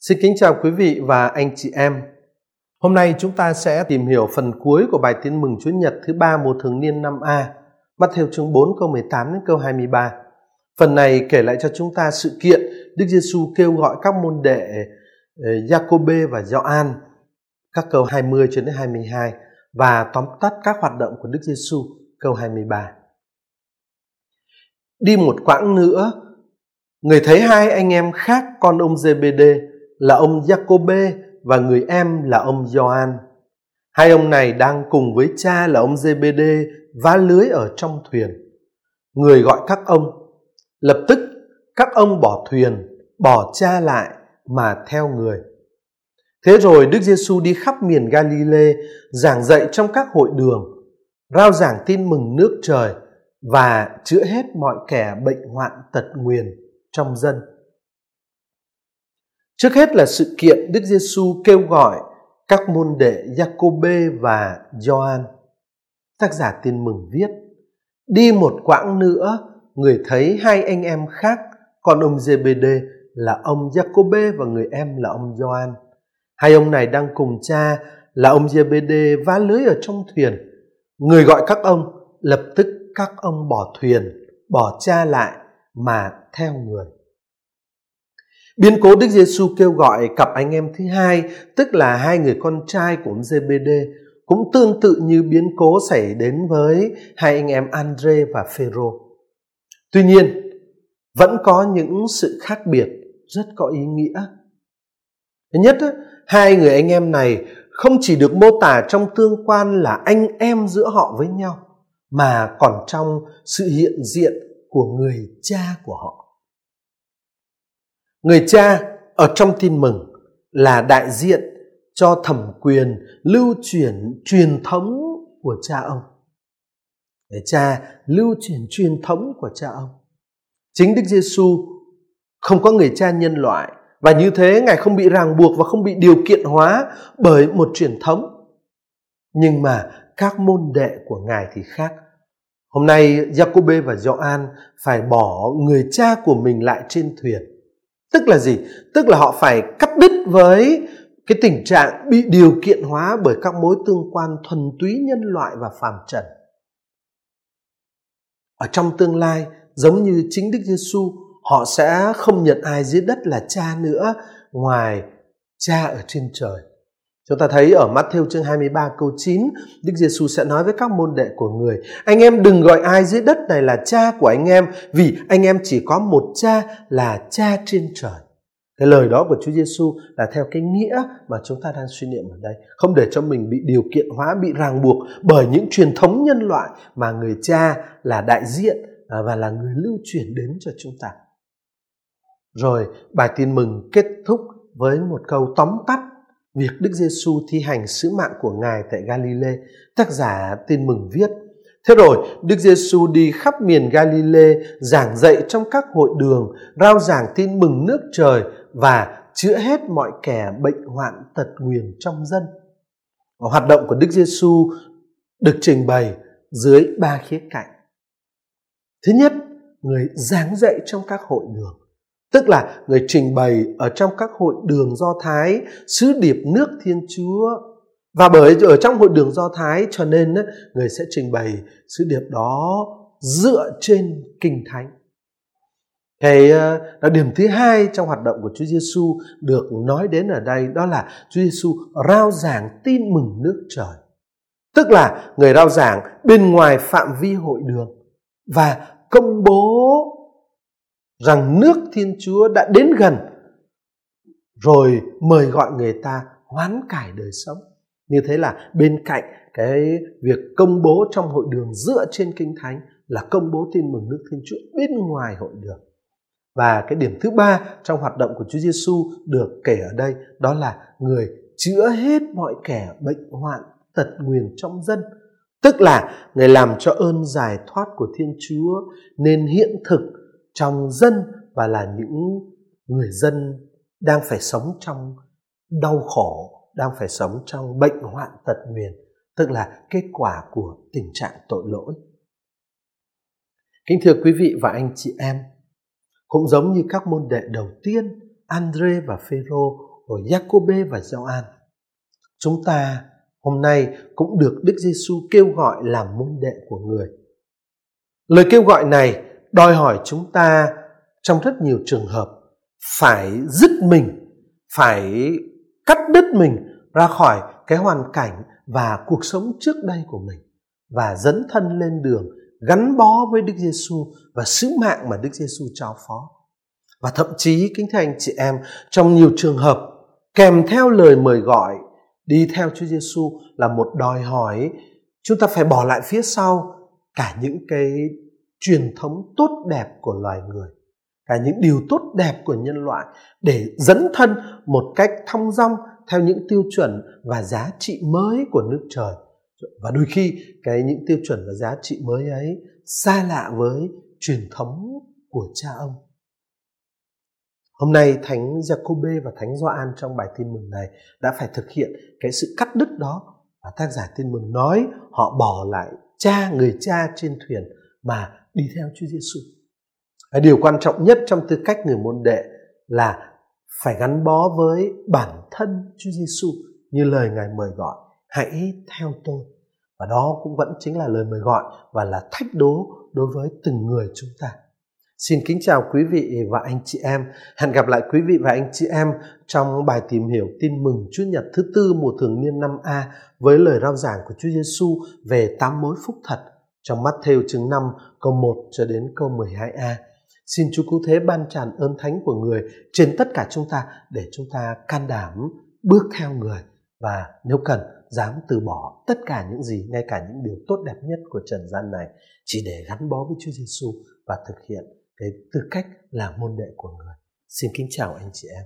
Xin kính chào quý vị và anh chị em. Hôm nay chúng ta sẽ tìm hiểu phần cuối của bài tin mừng Chúa Nhật thứ ba mùa thường niên năm A, bắt theo chương 4 câu 18 đến câu 23. Phần này kể lại cho chúng ta sự kiện Đức Giêsu kêu gọi các môn đệ ờ, Jacobe và Gioan các câu 20 cho đến 22 và tóm tắt các hoạt động của Đức Giêsu câu 23. Đi một quãng nữa, người thấy hai anh em khác con ông Zebede là ông Jacobe và người em là ông Gioan. Hai ông này đang cùng với cha là ông Zebede vá lưới ở trong thuyền. Người gọi các ông. Lập tức các ông bỏ thuyền, bỏ cha lại mà theo người. Thế rồi Đức Giêsu đi khắp miền Galile, giảng dạy trong các hội đường, rao giảng tin mừng nước trời và chữa hết mọi kẻ bệnh hoạn tật nguyền trong dân. Trước hết là sự kiện Đức Giêsu kêu gọi các môn đệ Jacobe và Gioan. Tác giả tin mừng viết: Đi một quãng nữa, người thấy hai anh em khác, còn ông Zebede là ông Jacobe và người em là ông Gioan. Hai ông này đang cùng cha là ông Zebede vá lưới ở trong thuyền. Người gọi các ông, lập tức các ông bỏ thuyền, bỏ cha lại mà theo người. Biến cố Đức Giêsu kêu gọi cặp anh em thứ hai, tức là hai người con trai của ông Zebede, cũng tương tự như biến cố xảy đến với hai anh em Andre và Phêrô. Tuy nhiên, vẫn có những sự khác biệt rất có ý nghĩa. Thứ nhất, hai người anh em này không chỉ được mô tả trong tương quan là anh em giữa họ với nhau, mà còn trong sự hiện diện của người cha của họ. Người cha ở trong tin mừng là đại diện cho thẩm quyền lưu truyền truyền thống của cha ông. Để cha lưu truyền truyền thống của cha ông. Chính Đức Giêsu không có người cha nhân loại và như thế ngài không bị ràng buộc và không bị điều kiện hóa bởi một truyền thống. Nhưng mà các môn đệ của ngài thì khác. Hôm nay Jacob và Gioan phải bỏ người cha của mình lại trên thuyền Tức là gì? Tức là họ phải cắt đứt với cái tình trạng bị điều kiện hóa bởi các mối tương quan thuần túy nhân loại và phàm trần. Ở trong tương lai, giống như chính Đức Giêsu, họ sẽ không nhận ai dưới đất là cha nữa ngoài cha ở trên trời. Chúng ta thấy ở Matthew chương 23 câu 9, Đức Giêsu sẽ nói với các môn đệ của người, anh em đừng gọi ai dưới đất này là cha của anh em, vì anh em chỉ có một cha là cha trên trời. Cái lời đó của Chúa Giêsu là theo cái nghĩa mà chúng ta đang suy niệm ở đây, không để cho mình bị điều kiện hóa, bị ràng buộc bởi những truyền thống nhân loại mà người cha là đại diện à, và là người lưu truyền đến cho chúng ta. Rồi bài tin mừng kết thúc với một câu tóm tắt việc Đức Giêsu thi hành sứ mạng của Ngài tại Galilee, tác giả tin mừng viết. Thế rồi, Đức Giêsu đi khắp miền Galilee, giảng dạy trong các hội đường, rao giảng tin mừng nước trời và chữa hết mọi kẻ bệnh hoạn tật nguyền trong dân. Hoạt động của Đức Giêsu được trình bày dưới ba khía cạnh. Thứ nhất, người giảng dạy trong các hội đường tức là người trình bày ở trong các hội đường do thái, sứ điệp nước thiên chúa và bởi ở trong hội đường do thái cho nên người sẽ trình bày sứ điệp đó dựa trên kinh thánh cái ờ, là điểm thứ hai trong hoạt động của Chúa Giêsu được nói đến ở đây, đó là Chúa Giêsu rao giảng tin mừng nước trời. Tức là người rao giảng bên ngoài phạm vi hội đường và công bố rằng nước Thiên Chúa đã đến gần, rồi mời gọi người ta hoán cải đời sống. Như thế là bên cạnh cái việc công bố trong hội đường dựa trên kinh thánh là công bố tin mừng nước Thiên Chúa bên ngoài hội đường. Và cái điểm thứ ba trong hoạt động của Chúa Giêsu được kể ở đây, đó là người chữa hết mọi kẻ bệnh hoạn tật nguyền trong dân. Tức là người làm cho ơn giải thoát của Thiên Chúa nên hiện thực trong dân và là những người dân đang phải sống trong đau khổ, đang phải sống trong bệnh hoạn tật nguyền, tức là kết quả của tình trạng tội lỗi. Kính thưa quý vị và anh chị em, cũng giống như các môn đệ đầu tiên, Andre và Phêrô rồi Jacobe và Gioan. Chúng ta hôm nay cũng được Đức Giêsu kêu gọi làm môn đệ của người. Lời kêu gọi này đòi hỏi chúng ta trong rất nhiều trường hợp phải dứt mình, phải cắt đứt mình ra khỏi cái hoàn cảnh và cuộc sống trước đây của mình và dấn thân lên đường gắn bó với Đức Giêsu và sứ mạng mà Đức Giêsu trao phó. Và thậm chí kính thưa anh chị em, trong nhiều trường hợp kèm theo lời mời gọi đi theo Chúa Giêsu là một đòi hỏi chúng ta phải bỏ lại phía sau cả những cái truyền thống tốt đẹp của loài người. Cả những điều tốt đẹp của nhân loại để dẫn thân một cách thong dong theo những tiêu chuẩn và giá trị mới của nước trời. Và đôi khi, cái những tiêu chuẩn và giá trị mới ấy xa lạ với truyền thống của cha ông. Hôm nay, Thánh Jacobe và Thánh Gioan trong bài tin mừng này đã phải thực hiện cái sự cắt đứt đó. Và tác giả tin mừng nói họ bỏ lại cha, người cha trên thuyền mà đi theo Chúa Giêsu. Điều quan trọng nhất trong tư cách người môn đệ là phải gắn bó với bản thân Chúa Giêsu như lời Ngài mời gọi, hãy theo tôi. Và đó cũng vẫn chính là lời mời gọi và là thách đố đối với từng người chúng ta. Xin kính chào quý vị và anh chị em. Hẹn gặp lại quý vị và anh chị em trong bài tìm hiểu tin mừng Chúa Nhật thứ tư mùa thường niên năm A với lời rao giảng của Chúa Giêsu về tám mối phúc thật trong mắt theo chứng 5 câu 1 cho đến câu 12a. Xin Chúa Cứu Thế ban tràn ơn thánh của người trên tất cả chúng ta để chúng ta can đảm bước theo người và nếu cần, dám từ bỏ tất cả những gì, ngay cả những điều tốt đẹp nhất của trần gian này, chỉ để gắn bó với Chúa Giêsu và thực hiện cái tư cách là môn đệ của người. Xin kính chào anh chị em.